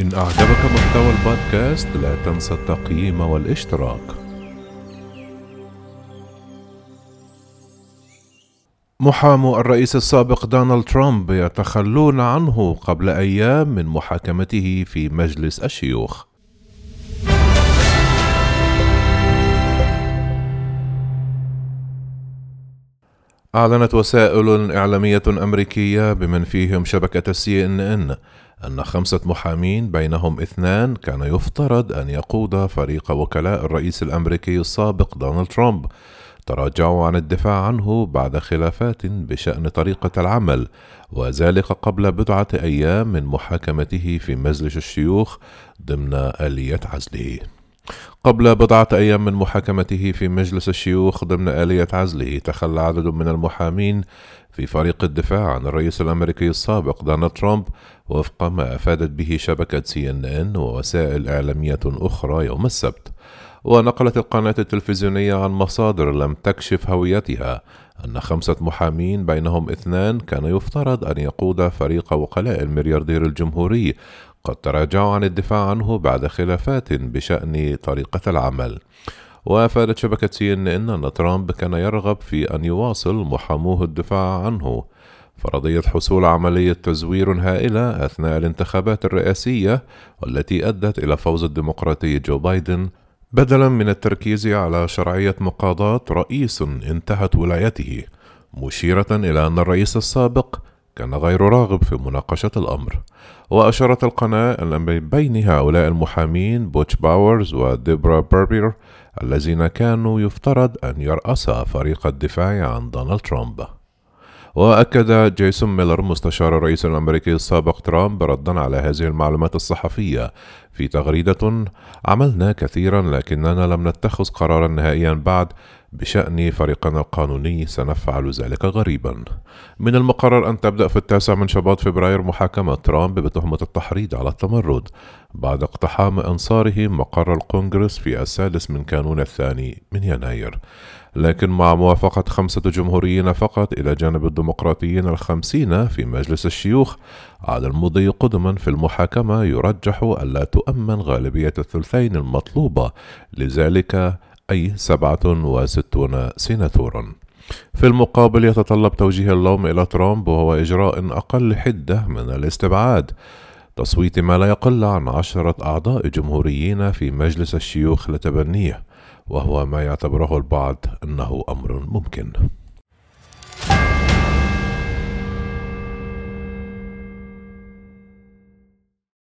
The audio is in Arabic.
إن أعجبك محتوى البودكاست لا تنسى التقييم والاشتراك. محامو الرئيس السابق دونالد ترامب يتخلون عنه قبل أيام من محاكمته في مجلس الشيوخ. أعلنت وسائل إعلامية أمريكية بمن فيهم شبكة السي إن إن أن خمسة محامين بينهم اثنان كان يفترض أن يقود فريق وكلاء الرئيس الأمريكي السابق دونالد ترامب. تراجعوا عن الدفاع عنه بعد خلافات بشأن طريقة العمل وذلك قبل بضعة أيام من محاكمته في مجلس الشيوخ ضمن آلية عزله. قبل بضعة أيام من محاكمته في مجلس الشيوخ ضمن آلية عزله تخلى عدد من المحامين في فريق الدفاع عن الرئيس الأمريكي السابق دونالد ترامب وفق ما أفادت به شبكة سي إن إن ووسائل إعلامية أخرى يوم السبت. ونقلت القناة التلفزيونية عن مصادر لم تكشف هويتها أن خمسة محامين بينهم اثنان كان يفترض أن يقود فريق وكلاء الملياردير الجمهوري قد تراجعوا عن الدفاع عنه بعد خلافات بشأن طريقة العمل. وأفادت شبكة سي إن أن ترامب كان يرغب في أن يواصل محاموه الدفاع عنه. فرضية حصول عملية تزوير هائلة أثناء الانتخابات الرئاسية والتي أدت إلى فوز الديمقراطي جو بايدن بدلا من التركيز على شرعية مقاضاة رئيس انتهت ولايته مشيرة إلى أن الرئيس السابق كان غير راغب في مناقشة الأمر وأشارت القناة أن بين هؤلاء المحامين بوتش باورز وديبرا بيربير الذين كانوا يفترض أن يرأسا فريق الدفاع عن دونالد ترامب. وأكد جيسون ميلر مستشار الرئيس الأمريكي السابق ترامب ردا على هذه المعلومات الصحفية في تغريدة عملنا كثيرا لكننا لم نتخذ قرارا نهائيا بعد بشأن فريقنا القانوني سنفعل ذلك غريبا. من المقرر أن تبدأ في التاسع من شباط فبراير محاكمة ترامب بتهمة التحريض على التمرد بعد اقتحام أنصاره مقر الكونغرس في السادس من كانون الثاني من يناير. لكن مع موافقة خمسة جمهوريين فقط إلى جانب الديمقراطيين الخمسين في مجلس الشيوخ عاد المضي قدما في المحاكمة يرجح ألا تؤمن غالبية الثلثين المطلوبة لذلك أي سبعة وستون سيناتورا. في المقابل يتطلب توجيه اللوم إلى ترامب وهو إجراء أقل حدة من الاستبعاد تصويت ما لا يقل عن عشرة أعضاء جمهوريين في مجلس الشيوخ لتبنيه وهو ما يعتبره البعض أنه أمر ممكن.